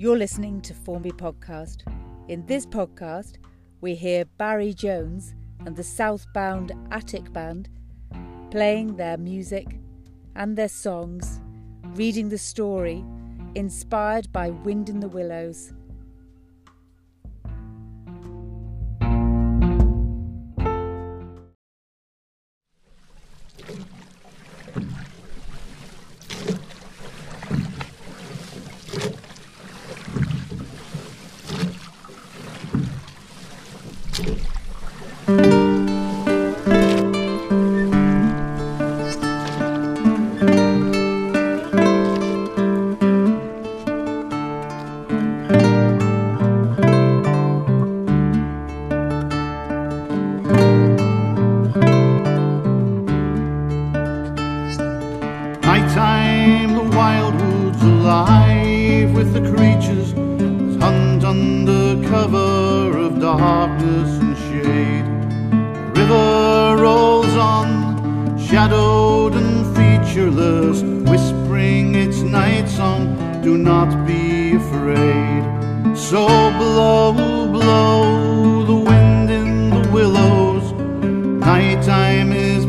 You're listening to Formby Podcast. In this podcast, we hear Barry Jones and the Southbound Attic Band playing their music and their songs, reading the story, inspired by Wind in the Willows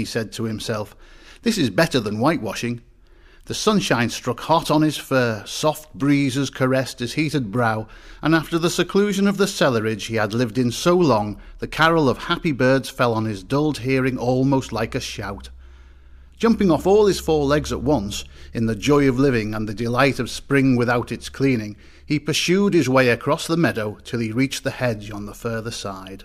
he said to himself. This is better than whitewashing. The sunshine struck hot on his fur, soft breezes caressed his heated brow, and after the seclusion of the cellarage he had lived in so long, the carol of happy birds fell on his dulled hearing almost like a shout. Jumping off all his four legs at once, in the joy of living and the delight of spring without its cleaning, he pursued his way across the meadow till he reached the hedge on the further side.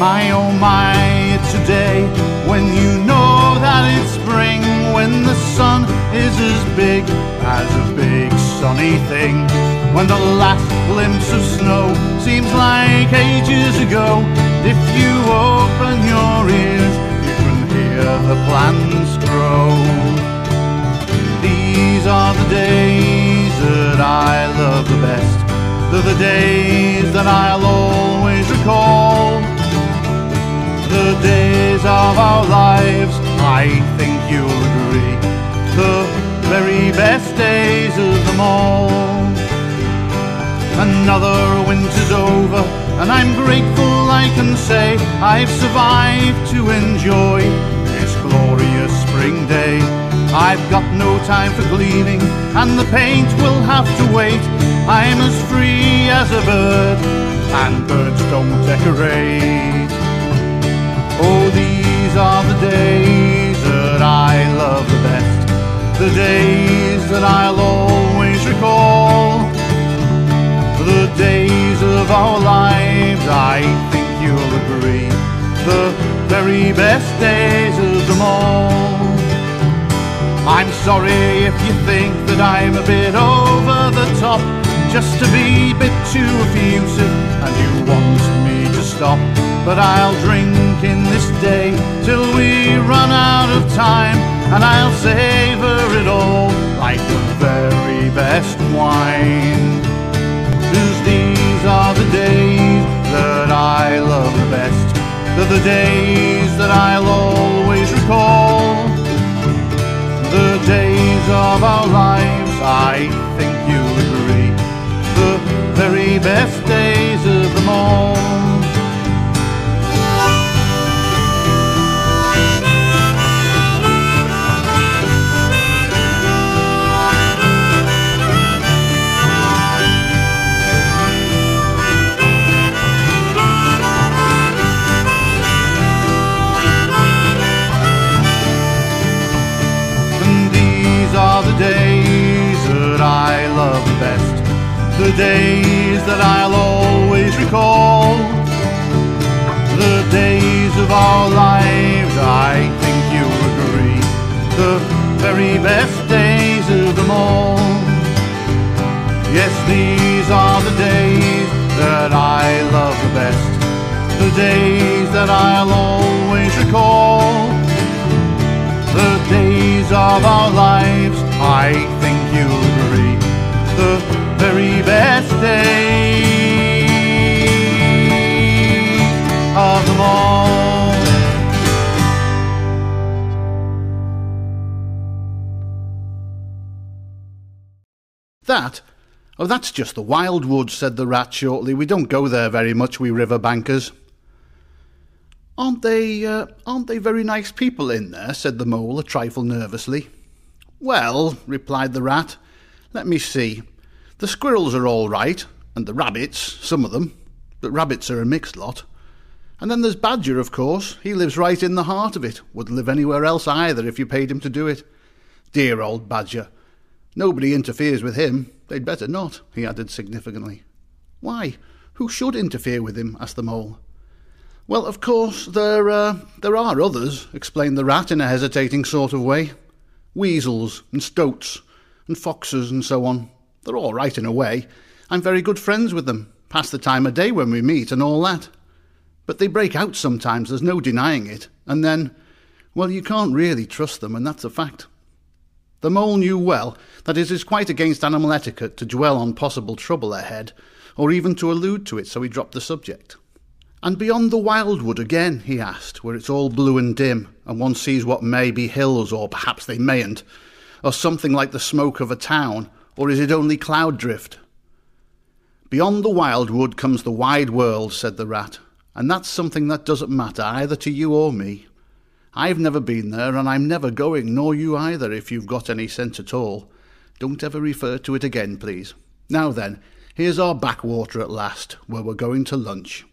My oh my, it's a day when you know that it's spring, when the sun is as big as a big sunny thing. When the last glimpse of snow seems like ages ago. If you open your ears, you can hear the plants grow. These are the days that I love the best. They're the days that I'll always I think you'll agree. The very best days of them all. Another winter's over, and I'm grateful I can say I've survived to enjoy this glorious spring day. I've got no time for gleaning, and the paint will have to wait. I'm as free as a bird, and birds don't decorate. Oh, these are the days that I love the best, the days that I'll always recall. The days of our lives, I think you'll agree, the very best days of them all. I'm sorry if you think that I'm a bit over the top, just to be a bit too effusive, and you want stop. But I'll drink in this day till we run out of time, and I'll savor it all like the very best wine. Cause these are the days that I love the best. They're the days that I'll always recall. The days of our lives, I think you'll agree. The very best days of them all. The days that I'll always recall. The days of our lives, I think you'll agree. The very best days of them all. Yes, these are the days that I love the best. The days that I'll always recall the days of our lives, I think you'll agree, the very best days of them all. That? Oh, that's just the Wildwood, said the rat shortly. We don't go there very much, we river bankers. Aren't they, uh, aren't they very nice people in there? said the mole a trifle nervously. Well, replied the rat, let me see. The squirrels are all right, and the rabbits, some of them, but rabbits are a mixed lot. And then there's Badger, of course. He lives right in the heart of it. Wouldn't live anywhere else either if you paid him to do it. Dear old Badger. Nobody interferes with him. They'd better not, he added significantly. Why? Who should interfere with him? asked the mole. Well, of course, there, uh, there are others, explained the rat in a hesitating sort of way. Weasels and stoats and foxes and so on. They're all right in a way. I'm very good friends with them, pass the time of day when we meet and all that. But they break out sometimes, there's no denying it, and then, well, you can't really trust them, and that's a fact. The mole knew well that it is quite against animal etiquette to dwell on possible trouble ahead, or even to allude to it, so he dropped the subject. And beyond the wildwood again, he asked, where it's all blue and dim, and one sees what may be hills, or perhaps they mayn't, or something like the smoke of a town, or is it only cloud drift? Beyond the wildwood comes the wide world, said the rat, and that's something that doesn't matter either to you or me. I've never been there, and I'm never going, nor you either, if you've got any sense at all. Don't ever refer to it again, please. Now then, here's our backwater at last, where we're going to lunch.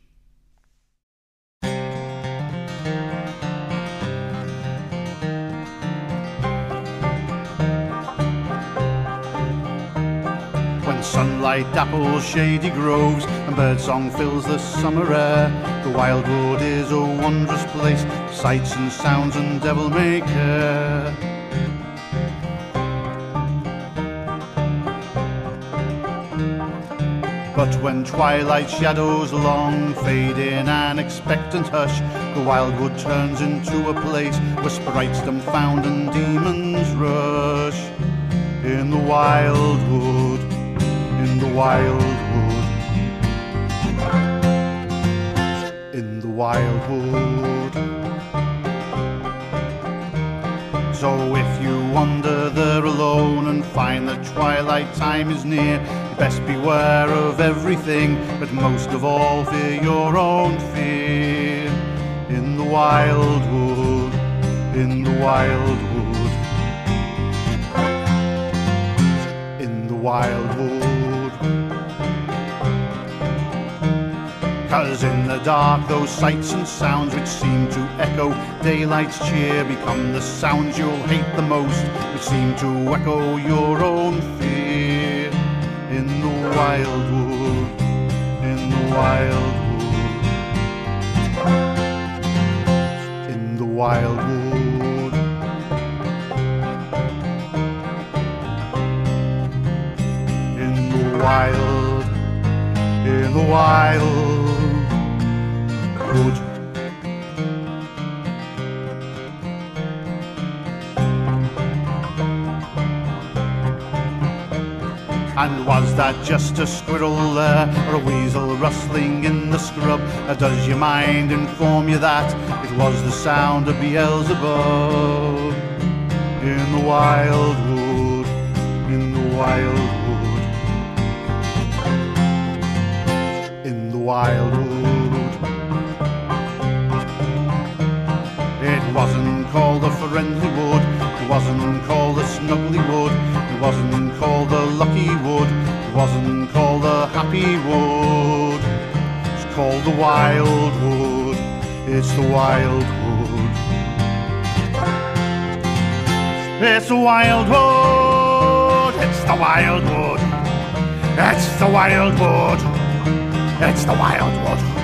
Sunlight dapples shady groves and birdsong fills the summer air, the wildwood is a wondrous place, sights and sounds and devil may care. But when twilight shadows long fade in an expectant hush, the wildwood turns into a place where sprites dumbfound and demons rush. In the wildwood, in the wildwood, in the wildwood. So if you wander there alone and find that twilight time is near, best beware of everything, but most of all fear your own fear. In the wild wood, in the wild wood, in the wild wood. Cause in the dark those sights and sounds which seem to echo daylight's cheer become the sounds you'll hate the most, which seem to echo your own fear. In the wild wood, in the wild wood, in the wild wood. In the wild, in the wild wood. And was that just a squirrel there, or a weasel rustling in the scrub? Or does your mind inform you that it was the sound of Beelzebub? In the wild wood, in the wild It wasn't called the friendly wood, it wasn't called the snuggly wood, it wasn't called the lucky wood, it wasn't called the happy wood. It's called the wild wood, it's the wild wood. It's the wild wood, it's the wild wood, it's the wild wood, it's the wild wood.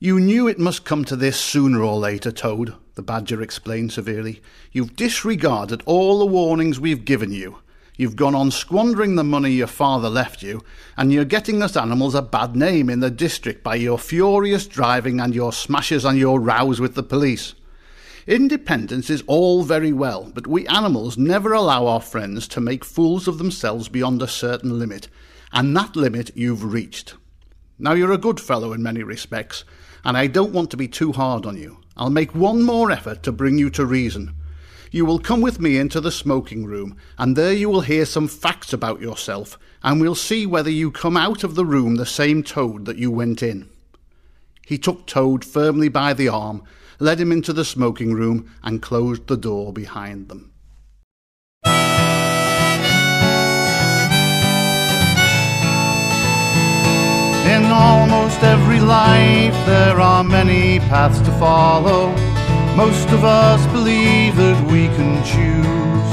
You knew it must come to this sooner or later, Toad, the Badger explained severely. You've disregarded all the warnings we've given you. You've gone on squandering the money your father left you, and you're getting us animals a bad name in the district by your furious driving and your smashes and your rows with the police. Independence is all very well, but we animals never allow our friends to make fools of themselves beyond a certain limit, and that limit you've reached. Now, you're a good fellow in many respects, and I don't want to be too hard on you. I'll make one more effort to bring you to reason. You will come with me into the smoking room, and there you will hear some facts about yourself, and we'll see whether you come out of the room the same Toad that you went in. He took Toad firmly by the arm, led him into the smoking room, and closed the door behind them. In almost every life, there are many paths to follow. Most of us believe that we can choose.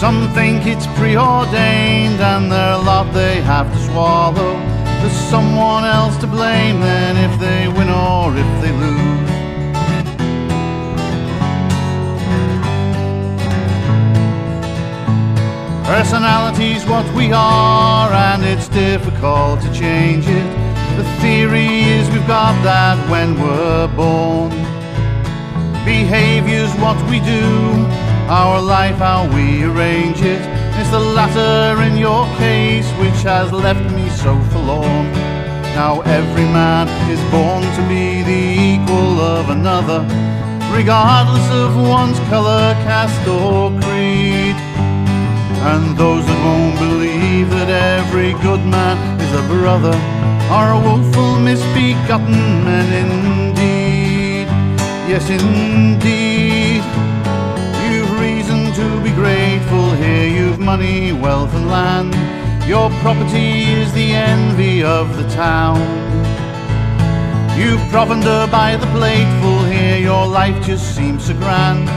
Some think it's preordained and their lot they have to swallow. There's someone else to blame then if they win or if they lose. Personality's what we are, and it's difficult to change it. The theory is we've got that when we're born. Behaviour's what we do, our life how we arrange it. It's the latter in your case which has left me so forlorn. Now every man is born to be the equal of another, regardless of one's colour, caste, or creed. And those that won't believe that every good man is a brother are a woeful, misbegotten men indeed. Yes, indeed. You've reason to be grateful here. You've money, wealth, and land. Your property is the envy of the town. You've provender by the plateful here. Your life just seems so grand.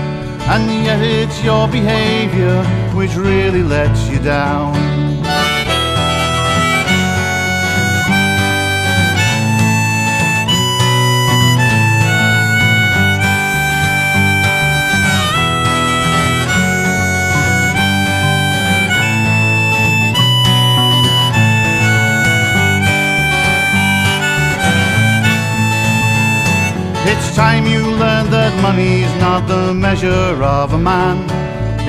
And yet it's your behavior which really lets you down. It's time you learned that money's not the measure of a man.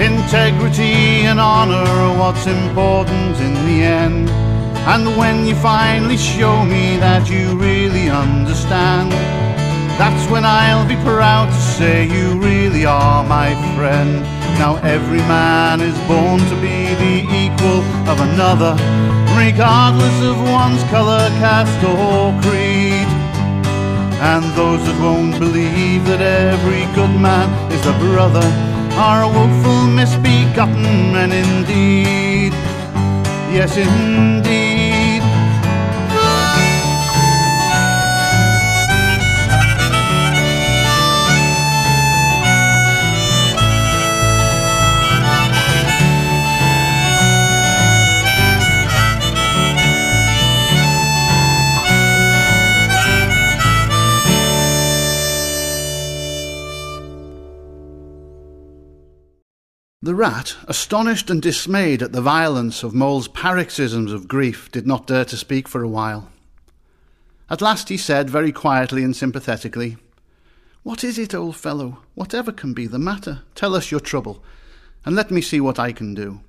Integrity and honour are what's important in the end. And when you finally show me that you really understand, that's when I'll be proud to say you really are my friend. Now every man is born to be the equal of another, regardless of one's colour, caste or creed. And those that won't believe that every good man is a brother are a woeful misbegotten men indeed. Yes, indeed. Rat, astonished and dismayed at the violence of Mole's paroxysms of grief, did not dare to speak for a while. At last he said, very quietly and sympathetically, What is it, old fellow? Whatever can be the matter? Tell us your trouble, and let me see what I can do.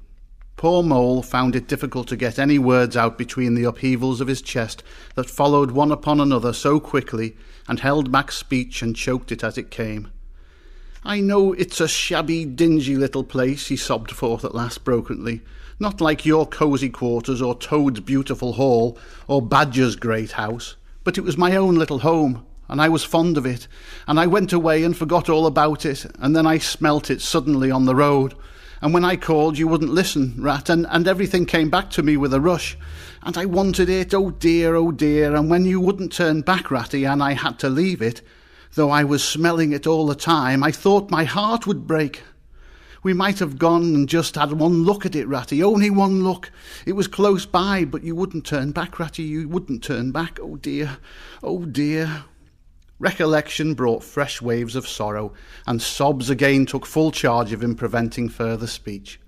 Poor Mole found it difficult to get any words out between the upheavals of his chest that followed one upon another so quickly, and held back speech and choked it as it came. I know it's a shabby, dingy little place, he sobbed forth at last brokenly. Not like your cosy quarters, or Toad's beautiful hall, or Badger's great house. But it was my own little home, and I was fond of it, and I went away and forgot all about it, and then I smelt it suddenly on the road. And when I called, you wouldn't listen, Rat, and, and everything came back to me with a rush. And I wanted it, oh dear, oh dear, and when you wouldn't turn back, Ratty, and I had to leave it, Though I was smelling it all the time, I thought my heart would break. We might have gone and just had one look at it, Ratty, only one look. It was close by, but you wouldn't turn back, Ratty, you wouldn't turn back. Oh dear, oh dear. Recollection brought fresh waves of sorrow, and sobs again took full charge of him, preventing further speech.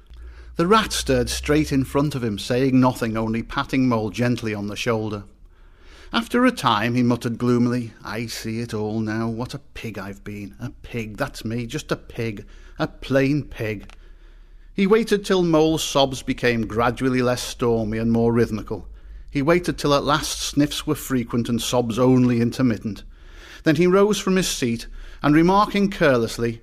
The rat stared straight in front of him, saying nothing, only patting Mole gently on the shoulder. After a time he muttered gloomily, I see it all now. What a pig I've been. A pig, that's me, just a pig. A plain pig. He waited till Mole's sobs became gradually less stormy and more rhythmical. He waited till at last sniffs were frequent and sobs only intermittent. Then he rose from his seat, and remarking carelessly,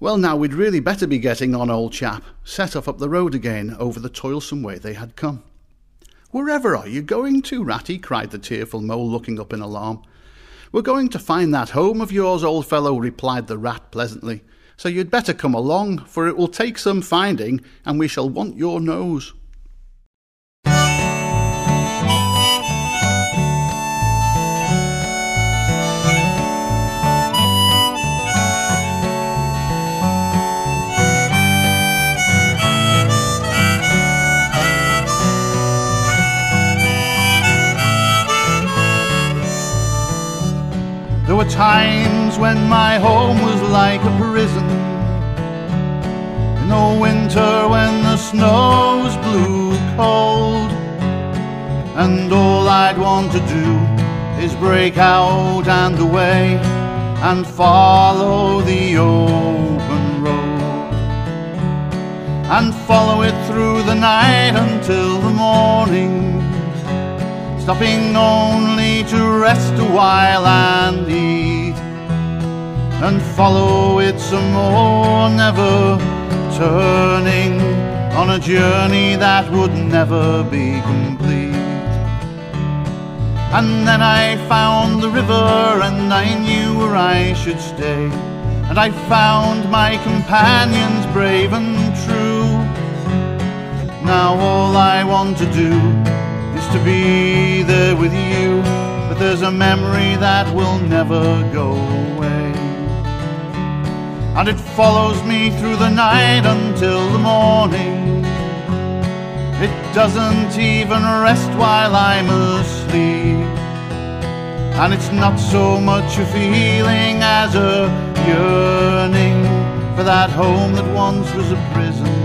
Well, now we'd really better be getting on, old chap, set off up the road again over the toilsome way they had come. Wherever are you going to, Ratty? cried the tearful Mole, looking up in alarm. We're going to find that home of yours, old fellow, replied the Rat pleasantly. So you'd better come along, for it will take some finding, and we shall want your nose. Were times when my home was like a prison. In the winter when the snow was blue cold. And all I'd want to do is break out and away and follow the open road. And follow it through the night until the morning stopping only to rest a while and eat, and follow it some more, never turning on a journey that would never be complete. And then I found the river, and I knew where I should stay. And I found my companions brave and true. Now all I want to do to be there with you, but there's a memory that will never go away. And it follows me through the night until the morning. It doesn't even rest while I'm asleep. And it's not so much a feeling as a yearning for that home that once was a prison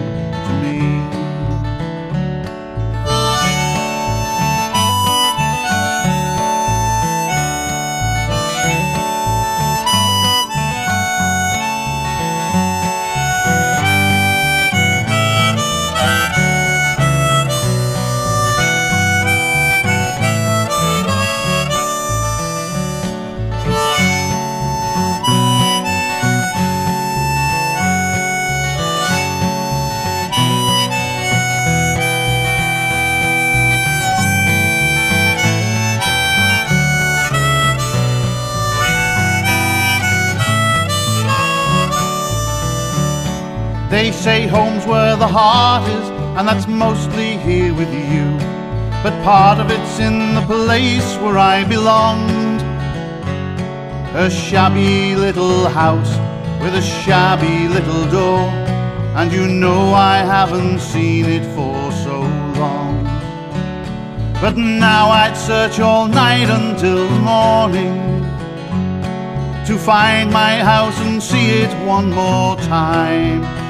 home's where the heart is, and that's mostly here with you. But part of it's in the place where I belonged. A shabby little house with a shabby little door, and you know I haven't seen it for so long. But now I'd search all night until morning to find my house and see it one more time.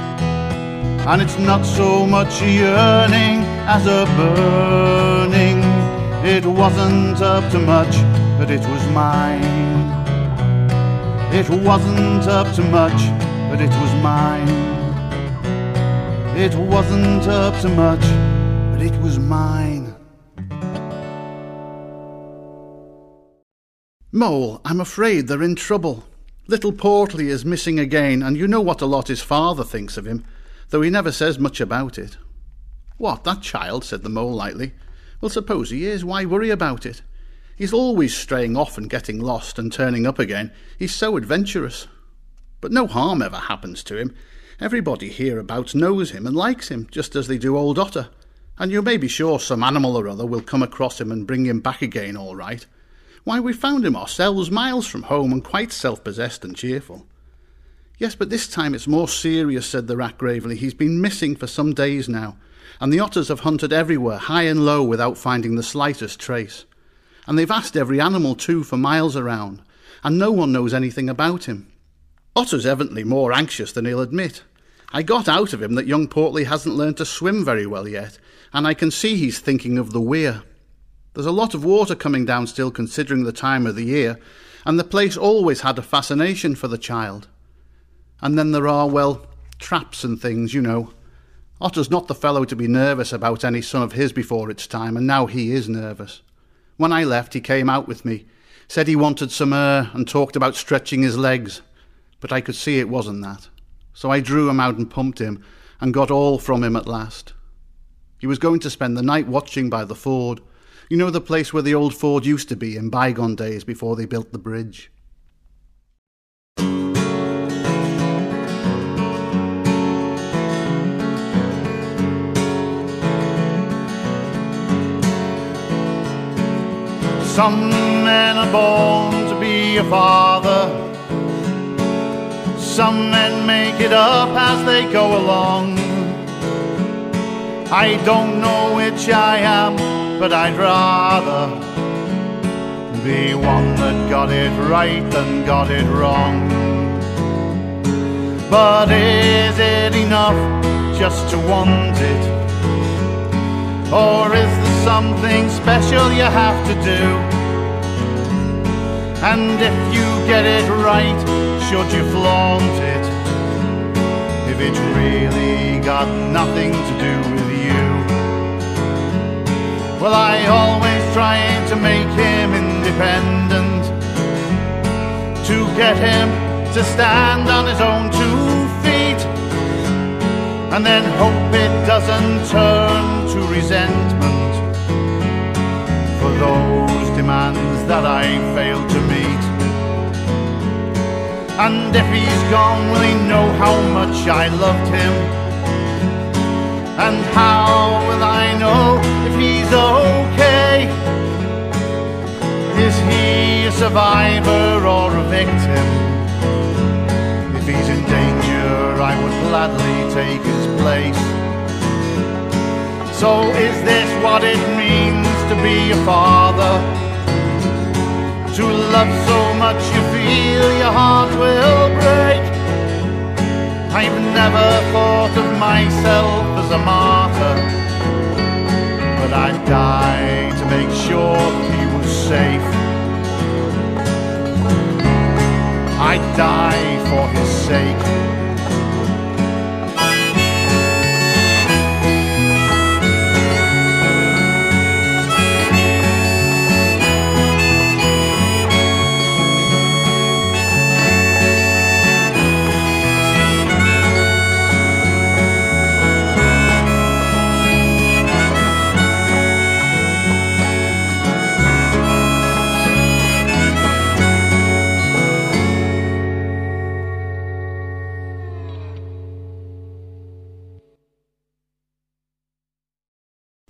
And it's not so much a yearning as a burning. It wasn't up to much, but it was mine. It wasn't up to much, but it was mine. It wasn't up to much, but it was mine. Mole, I'm afraid they're in trouble. Little Portly is missing again, and you know what a lot his father thinks of him though he never says much about it. What, that child? said the mole lightly. Well, suppose he is. Why worry about it? He's always straying off and getting lost and turning up again. He's so adventurous. But no harm ever happens to him. Everybody hereabouts knows him and likes him, just as they do old Otter. And you may be sure some animal or other will come across him and bring him back again all right. Why, we found him ourselves miles from home and quite self-possessed and cheerful. Yes, but this time it's more serious, said the rat gravely. He's been missing for some days now, and the otters have hunted everywhere, high and low, without finding the slightest trace. And they've asked every animal, too, for miles around, and no one knows anything about him. Otter's evidently more anxious than he'll admit. I got out of him that young Portly hasn't learned to swim very well yet, and I can see he's thinking of the weir. There's a lot of water coming down still, considering the time of the year, and the place always had a fascination for the child. And then there are, well, traps and things, you know. Otter's not the fellow to be nervous about any son of his before it's time, and now he is nervous. When I left, he came out with me, said he wanted some air, and talked about stretching his legs, but I could see it wasn't that. So I drew him out and pumped him, and got all from him at last. He was going to spend the night watching by the ford. You know the place where the old ford used to be in bygone days before they built the bridge. Some men are born to be a father. Some men make it up as they go along. I don't know which I am, but I'd rather be one that got it right than got it wrong. But is it enough just to want it? Or is something special you have to do? And if you get it right, should you flaunt it? If it's really got nothing to do with you. Well, I always try to make him independent, to get him to stand on his own two feet, and then hope it doesn't turn to resentment those demands that I failed to meet. And if he's gone, will he know how much I loved him? And how will I know if he's okay? Is he a survivor or a victim? If he's in danger, I would gladly take his place. So is this what it means to be a father? To love so much you feel your heart will break. I've never thought of myself as a martyr, but I'd die to make sure he was safe. I'd die for his sake.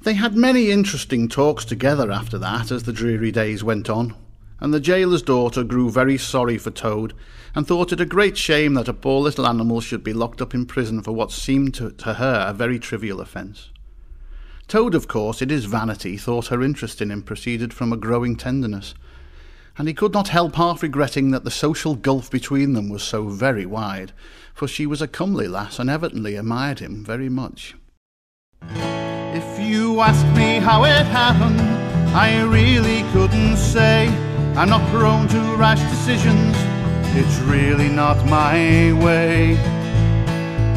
They had many interesting talks together after that as the dreary days went on, and the jailer's daughter grew very sorry for Toad and thought it a great shame that a poor little animal should be locked up in prison for what seemed to, to her a very trivial offence. Toad, of course, in his vanity, thought her interest in him proceeded from a growing tenderness, and he could not help half regretting that the social gulf between them was so very wide, for she was a comely lass and evidently admired him very much. If you ask me how it happened, I really couldn't say. I'm not prone to rash decisions, it's really not my way.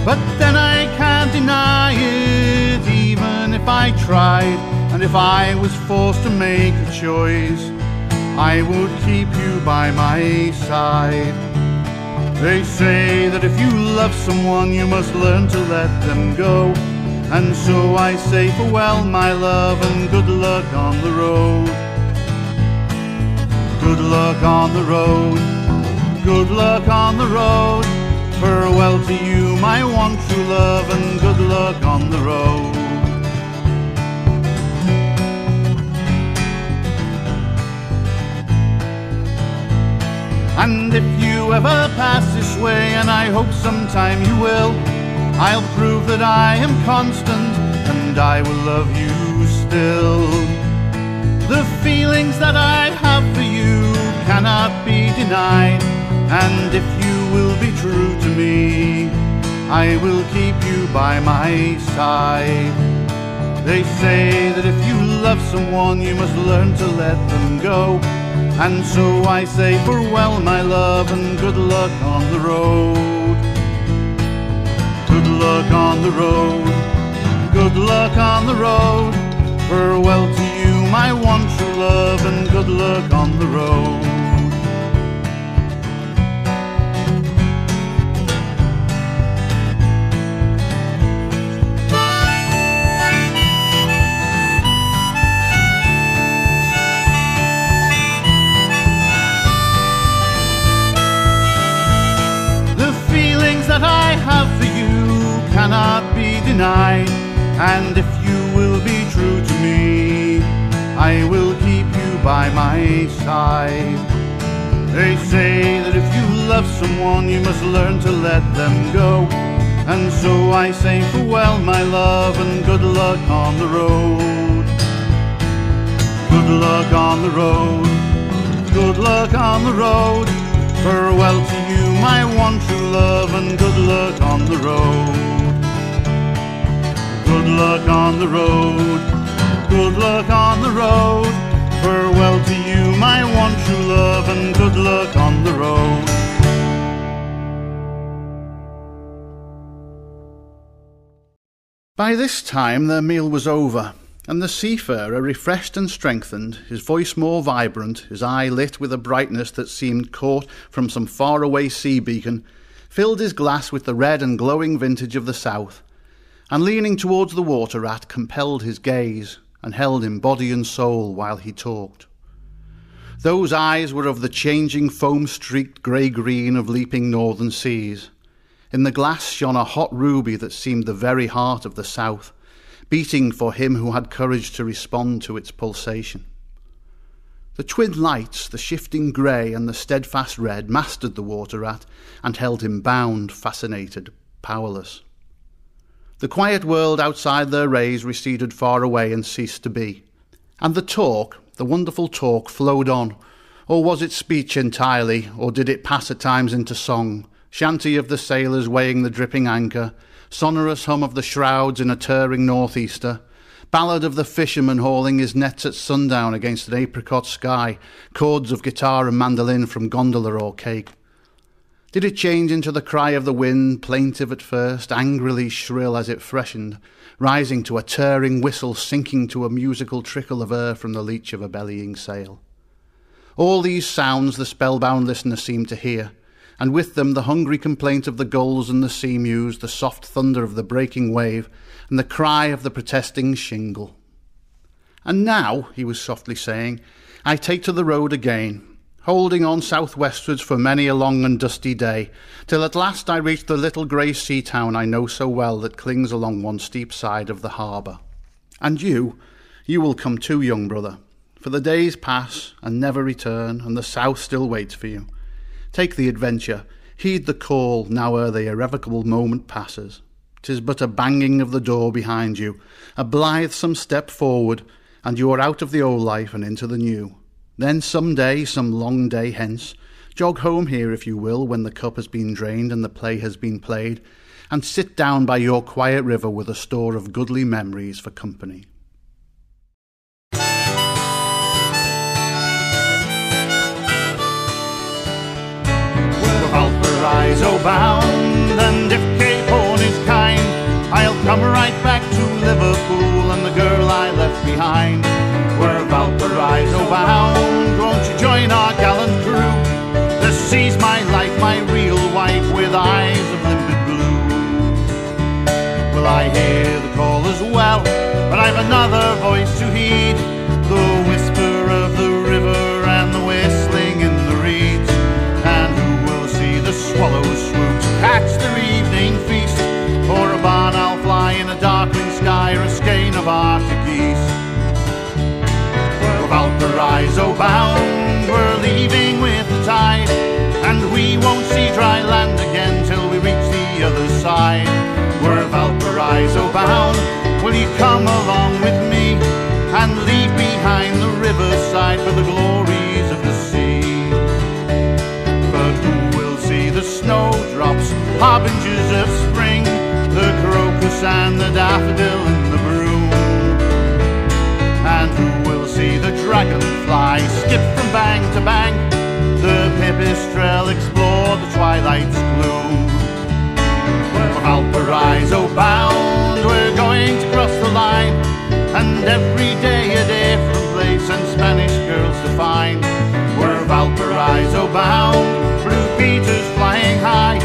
But then I can't deny it, even if I tried, and if I was forced to make a choice, I would keep you by my side. They say that if you love someone, you must learn to let them go. And so I say farewell, my love, and good luck on the road. Good luck on the road. Good luck on the road. Farewell to you, my one true love, and good luck on the road. And if you ever pass this way, and I hope sometime you will, I'll prove that I am constant and I will love you still. The feelings that I have for you cannot be denied, and if you will be true to me, I will keep you by my side. They say that if you love someone, you must learn to let them go. And so I say farewell, my love, and good luck on the road. Good luck on the road. Good luck on the road. Farewell to you, my one true love, and good luck on the road. Denied. And if you will be true to me, I will keep you by my side. They say that if you love someone, you must learn to let them go. And so I say farewell, my love, and good luck on the road. Good luck on the road. Good luck on the road. Farewell to you, my one true love, and good luck on the road. Good luck on the road. Good luck on the road. Farewell to you, my one true love, and good luck on the road. By this time their meal was over, and the seafarer, refreshed and strengthened, his voice more vibrant, his eye lit with a brightness that seemed caught from some faraway sea beacon, filled his glass with the red and glowing vintage of the south, and leaning towards the water rat, compelled his gaze, and held him body and soul while he talked. Those eyes were of the changing foam streaked grey green of leaping northern seas. In the glass shone a hot ruby that seemed the very heart of the south, beating for him who had courage to respond to its pulsation. The twin lights, the shifting grey and the steadfast red, mastered the water rat and held him bound, fascinated, powerless. The quiet world outside their rays receded far away and ceased to be. And the talk, the wonderful talk, flowed on. Or was it speech entirely, or did it pass at times into song? Shanty of the sailors weighing the dripping anchor, sonorous hum of the shrouds in a tearing northeaster, ballad of the fisherman hauling his nets at sundown against an apricot sky, chords of guitar and mandolin from gondola or caique. Did it change into the cry of the wind, plaintive at first, angrily shrill as it freshened, rising to a tearing whistle, sinking to a musical trickle of air from the leech of a bellying sail? All these sounds the spellbound listener seemed to hear, and with them the hungry complaint of the gulls and the sea mews, the soft thunder of the breaking wave, and the cry of the protesting shingle. And now, he was softly saying, I take to the road again, holding on southwestwards for many a long and dusty day, till at last I reach the little grey sea town I know so well that clings along one steep side of the harbour. And you, you will come too, young brother, for the days pass and never return, and the south still waits for you. Take the adventure, heed the call now ere the irrevocable moment passes. 'Tis but a banging of the door behind you, a blithesome step forward, and you are out of the old life and into the new. Then some day, some long day hence, jog home here if you will, when the cup has been drained and the play has been played, and sit down by your quiet river with a store of goodly memories for company. Valparaiso bound, and if Cape Horn is kind, I'll come right back to Liverpool and the girl I left behind. We're bound, won't you join our gallant crew? The sea's my life, my real wife, with eyes of limpid blue. Will I hear the call as well? But I've another voice to heed, Valparaiso bound, we're leaving with the tide, and we won't see dry land again till we reach the other side. We're Valparaiso bound, will you come along with me and leave behind the riverside for the glories of the sea? But who will see the snowdrops, harbingers of spring, the crocus and the daffodil dragonfly skip from bank to bank, the pipistrelle explore the twilight's gloom? We're Valparaiso oh, bound, we're going to cross the line, and every day a different place and Spanish girls to find. We're Valparaiso bound, Blue Peter's flying high,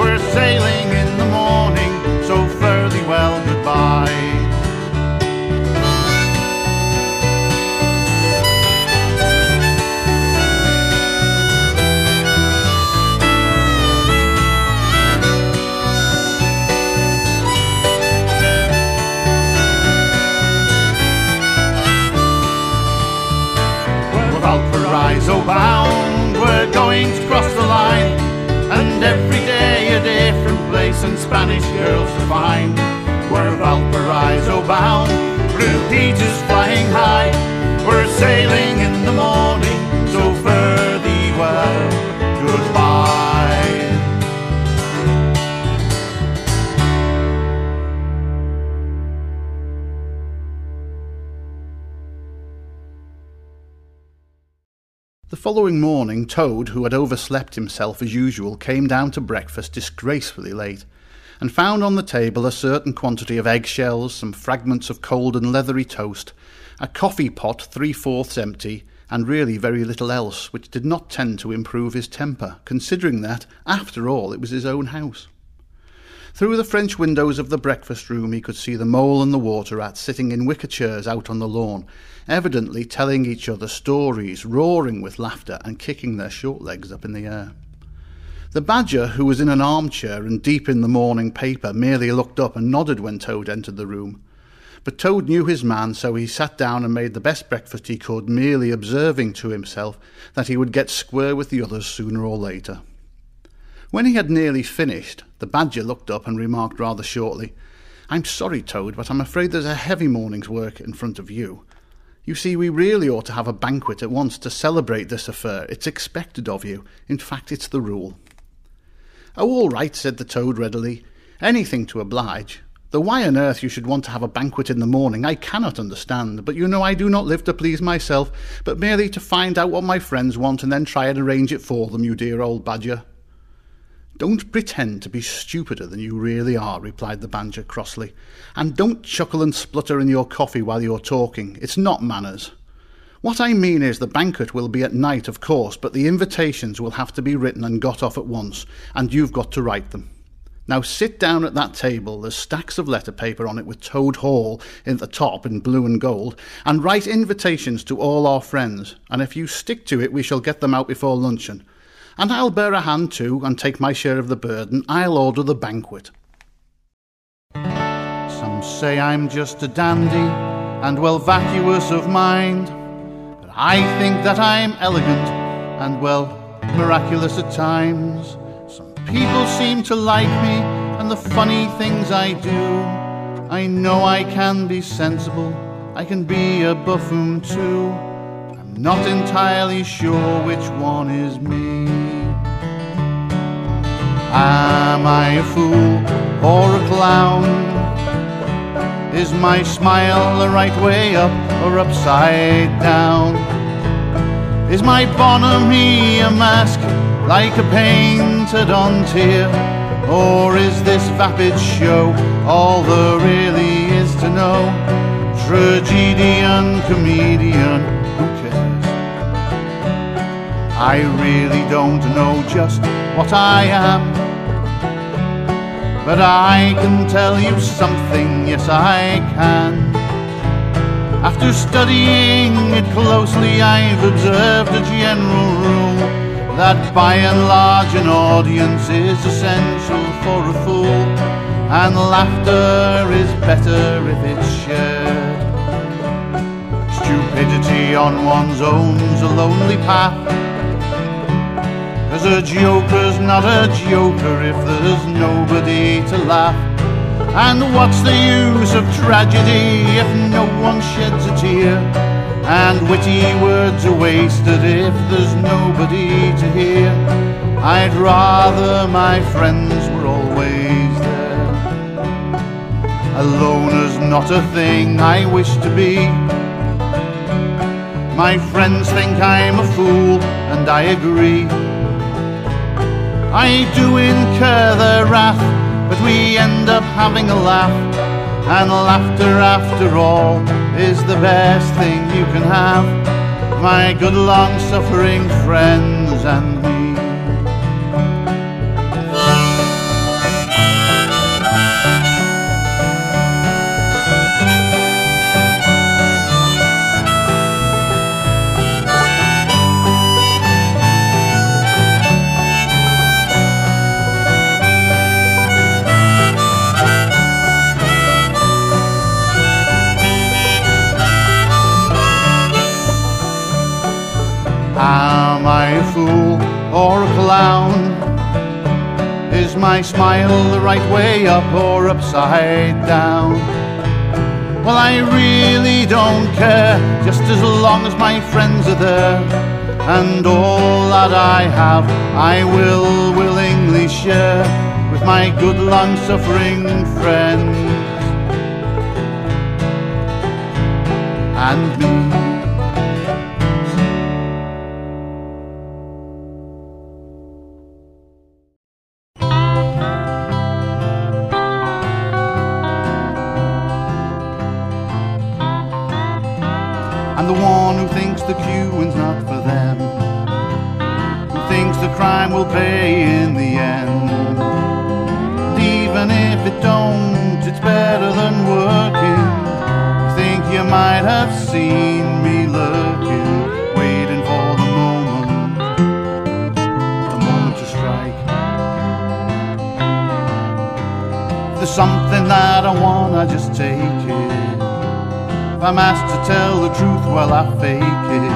we're sailing in bound, following morning, Toad, who had overslept himself as usual, came down to breakfast disgracefully late, and found on the table a certain quantity of eggshells, some fragments of cold and leathery toast, a coffee pot three fourths empty, and really very little else, which did not tend to improve his temper, considering that, after all, it was his own house. Through the French windows of the breakfast room he could see the mole and the water rat sitting in wicker chairs out on the lawn, evidently telling each other stories, roaring with laughter and kicking their short legs up in the air. The badger, who was in an armchair and deep in the morning paper, merely looked up and nodded when Toad entered the room. But Toad knew his man, so he sat down and made the best breakfast he could, merely observing to himself that he would get square with the others sooner or later. When he had nearly finished, the badger looked up and remarked rather shortly, I'm sorry, Toad, but I'm afraid there's a heavy morning's work in front of you. You see, we really ought to have a banquet at once to celebrate this affair. It's expected of you. In fact, it's the rule. Oh, all right, said the Toad readily. Anything to oblige. Though why on earth you should want to have a banquet in the morning, I cannot understand. But you know I do not live to please myself, but merely to find out what my friends want and then try and arrange it for them, you dear old badger. Don't pretend to be stupider than you really are, replied the badger crossly. And don't chuckle and splutter in your coffee while you're talking. It's not manners. What I mean is the banquet will be at night, of course, but the invitations will have to be written and got off at once, and you've got to write them. Now sit down at that table, there's stacks of letter paper on it with Toad Hall in the top in blue and gold, and write invitations to all our friends, and if you stick to it we shall get them out before luncheon. And I'll bear a hand too, and take my share of the burden. I'll order the banquet. Some say I'm just a dandy, and well vacuous of mind. But I think that I'm elegant and well miraculous at times. Some people seem to like me and the funny things I do. I know I can be sensible, I can be a buffoon too. I'm not entirely sure which one is me. Am I a fool or a clown? Is my smile the right way up or upside down? Is my bonhomie a mask like a painted on tear? Or is this vapid show all there really is to know? Tragedian, comedian, who cares? I really don't know just what I am. But I can tell you something, yes I can. After studying it closely, I've observed a general rule that by and large an audience is essential for a fool, and laughter is better if it's shared. Stupidity on one's own's a lonely path. Cause a joker's not a joker if there's nobody to laugh. And what's the use of tragedy if no one sheds a tear? And witty words are wasted if there's nobody to hear. I'd rather my friends were always there. Alone is not a thing I wish to be. My friends think I'm a fool, and I agree. I do incur their wrath, but we end up having a laugh. And laughter, after all, is the best thing you can have. My good long suffering friends and me. Clown? Is my smile the right way up or upside down? Well, I really don't care, just as long as my friends are there. And all that I have, I will willingly share with my good long suffering friends and me. It's better than working. Think you might have seen me lurking, waiting for the moment, the moment to strike. If there's something that I want, I just take it. If I'm asked to tell the truth, well, I fake it.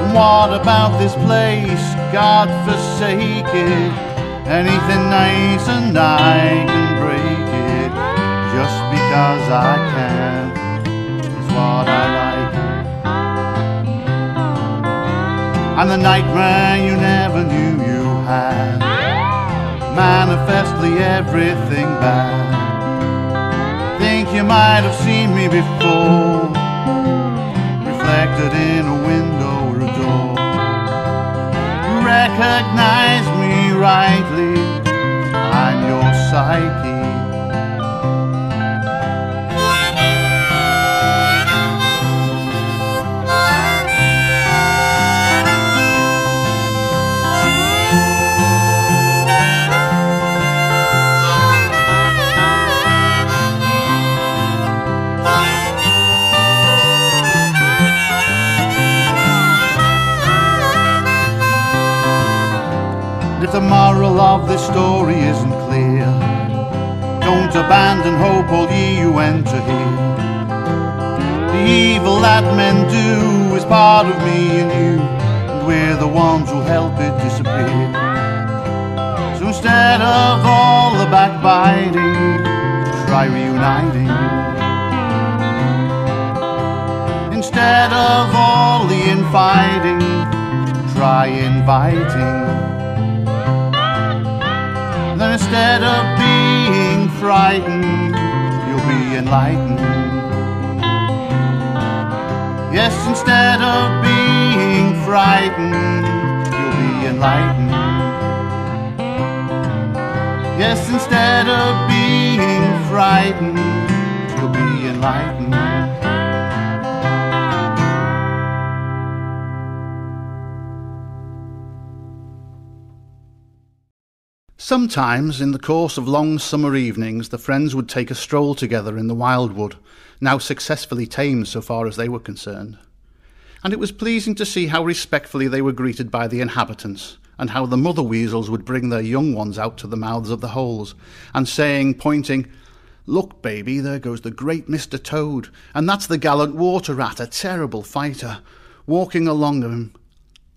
And what about this place? God forsake it. Anything nice and I can because I can is what I like. And the nightmare you never knew you had, manifestly everything bad think you might have seen me before, reflected in a window or a door. You recognize me rightly, I'm your psyche. The moral of this story isn't clear, don't abandon hope, all ye who enter here. The evil that men do is part of me and you, and we're the ones who help it disappear. So instead of all the backbiting, try reuniting. Instead of all the infighting, try inviting. Then instead of being frightened, you'll be enlightened. Yes, instead of being frightened, you'll be enlightened. Yes, instead of being frightened, you'll be enlightened. Sometimes, in the course of long summer evenings, the friends would take a stroll together in the wildwood, now successfully tamed so far as they were concerned. And it was pleasing to see how respectfully they were greeted by the inhabitants, and how the mother weasels would bring their young ones out to the mouths of the holes, and saying, pointing, Look, baby, there goes the great Mr. Toad, and that's the gallant water rat, a terrible fighter, walking along him.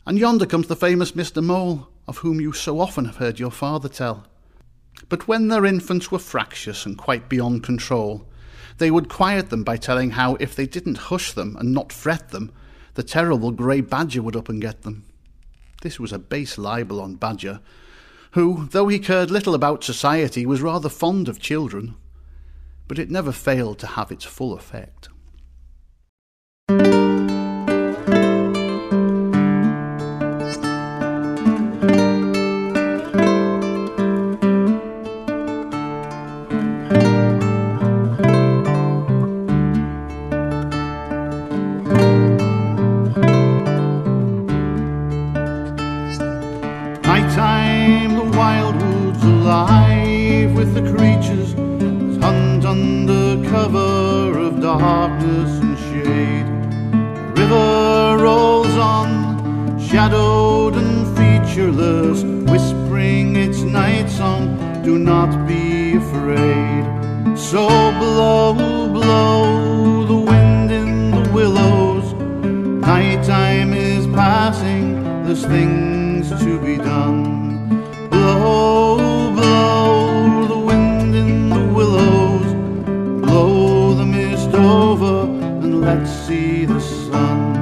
And yonder comes the famous Mr. Mole, of whom you so often have heard your father tell. But when their infants were fractious and quite beyond control, they would quiet them by telling how if they didn't hush them and not fret them, the terrible grey badger would up and get them. This was a base libel on Badger, who, though he cared little about society, was rather fond of children. But it never failed to have its full effect. Over, and let's see the sun.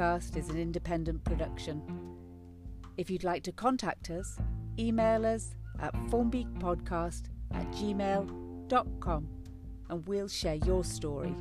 Podcast is an independent production. If you'd like to contact us, email us at formbypodcast at gmail.com and we'll share your story.